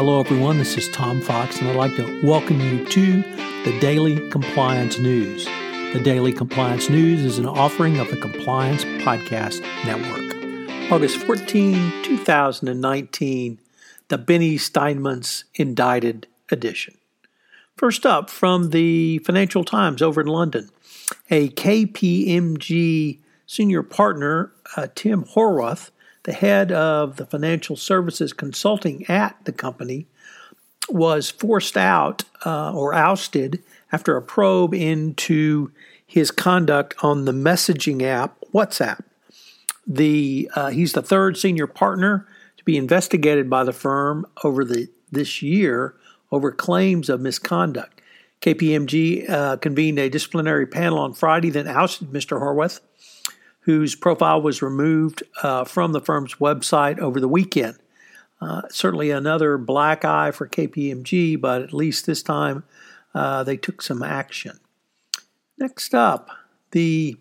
Hello, everyone. This is Tom Fox, and I'd like to welcome you to the Daily Compliance News. The Daily Compliance News is an offering of the Compliance Podcast Network. August 14, 2019, the Benny Steinmetz Indicted Edition. First up, from the Financial Times over in London, a KPMG senior partner, uh, Tim Howarth, the head of the financial services consulting at the company, was forced out uh, or ousted after a probe into his conduct on the messaging app WhatsApp. The uh, he's the third senior partner to be investigated by the firm over the this year over claims of misconduct. KPMG uh, convened a disciplinary panel on Friday, then ousted Mr. Howarth whose profile was removed uh, from the firm's website over the weekend. Uh, certainly another black eye for KPMG, but at least this time uh, they took some action. Next up, the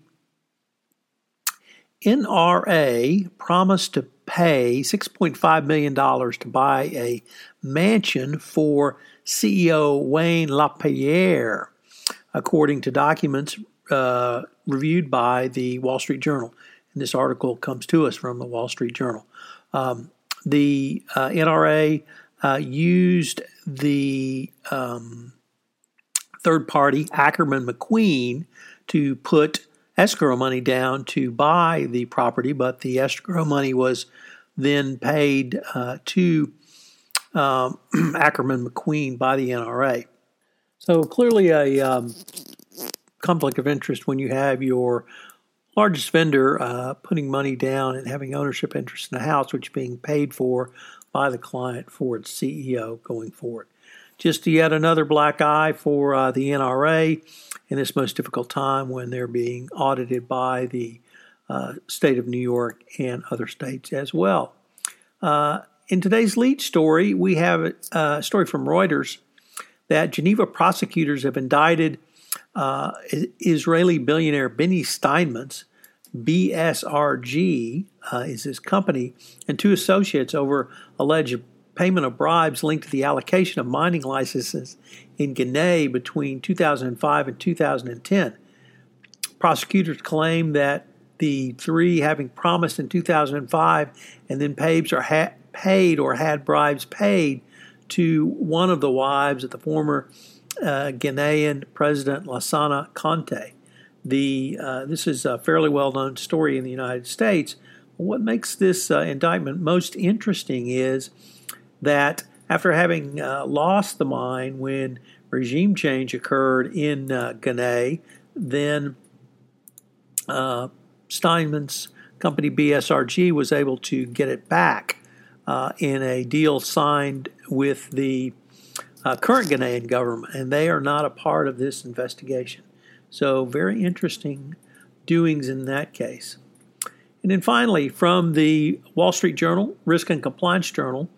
NRA promised to pay $6.5 million to buy a mansion for CEO Wayne LaPierre, according to documents uh, reviewed by the Wall Street Journal. And this article comes to us from the Wall Street Journal. Um, the uh, NRA uh, used the um, third party Ackerman McQueen to put escrow money down to buy the property, but the escrow money was then paid uh, to um, Ackerman McQueen by the NRA. So clearly, a um, conflict of interest when you have your largest vendor uh, putting money down and having ownership interest in the house, which is being paid for by the client for its CEO going forward. Just yet another black eye for uh, the NRA in this most difficult time when they're being audited by the uh, state of New York and other states as well. Uh, in today's lead story, we have a story from Reuters that Geneva prosecutors have indicted uh, Israeli billionaire Benny Steinmetz, BSRG uh, is his company, and two associates over alleged payment of bribes linked to the allocation of mining licenses in Guinea between 2005 and 2010. Prosecutors claim that the three, having promised in 2005 and then paid or, ha- paid or had bribes paid to one of the wives of the former uh, Ghanaian President Lansana Conte. The, uh, this is a fairly well known story in the United States. What makes this uh, indictment most interesting is that after having uh, lost the mine when regime change occurred in uh, Ghana, then uh, Steinmetz company BSRG was able to get it back in a deal signed with the uh, current Ghanaian government, and they are not a part of this investigation. So, very interesting doings in that case. And then finally, from the Wall Street Journal, Risk and Compliance Journal,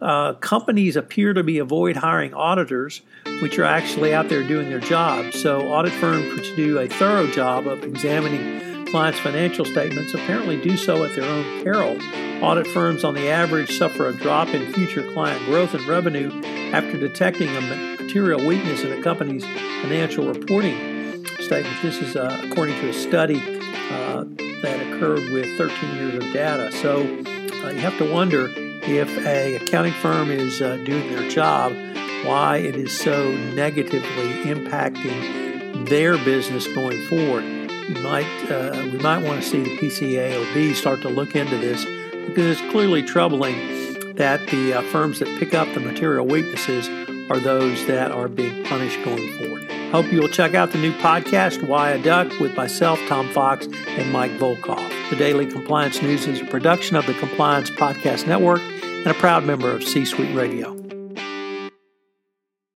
uh, companies appear to be avoid hiring auditors, which are actually out there doing their job. So, audit firms which do a thorough job of examining clients' financial statements apparently do so at their own peril. Audit firms, on the average, suffer a drop in future client growth and revenue after detecting a material weakness in a company's financial reporting statement. This is uh, according to a study uh, that occurred with 13 years of data. So uh, you have to wonder if a accounting firm is uh, doing their job, why it is so negatively impacting their business going forward. You might uh, we might want to see the PCAOB start to look into this because it's clearly troubling that the uh, firms that pick up the material weaknesses are those that are being punished going forward. Hope you will check out the new podcast, Why a Duck, with myself, Tom Fox, and Mike Volkov. The Daily Compliance News is a production of the Compliance Podcast Network and a proud member of C Suite Radio.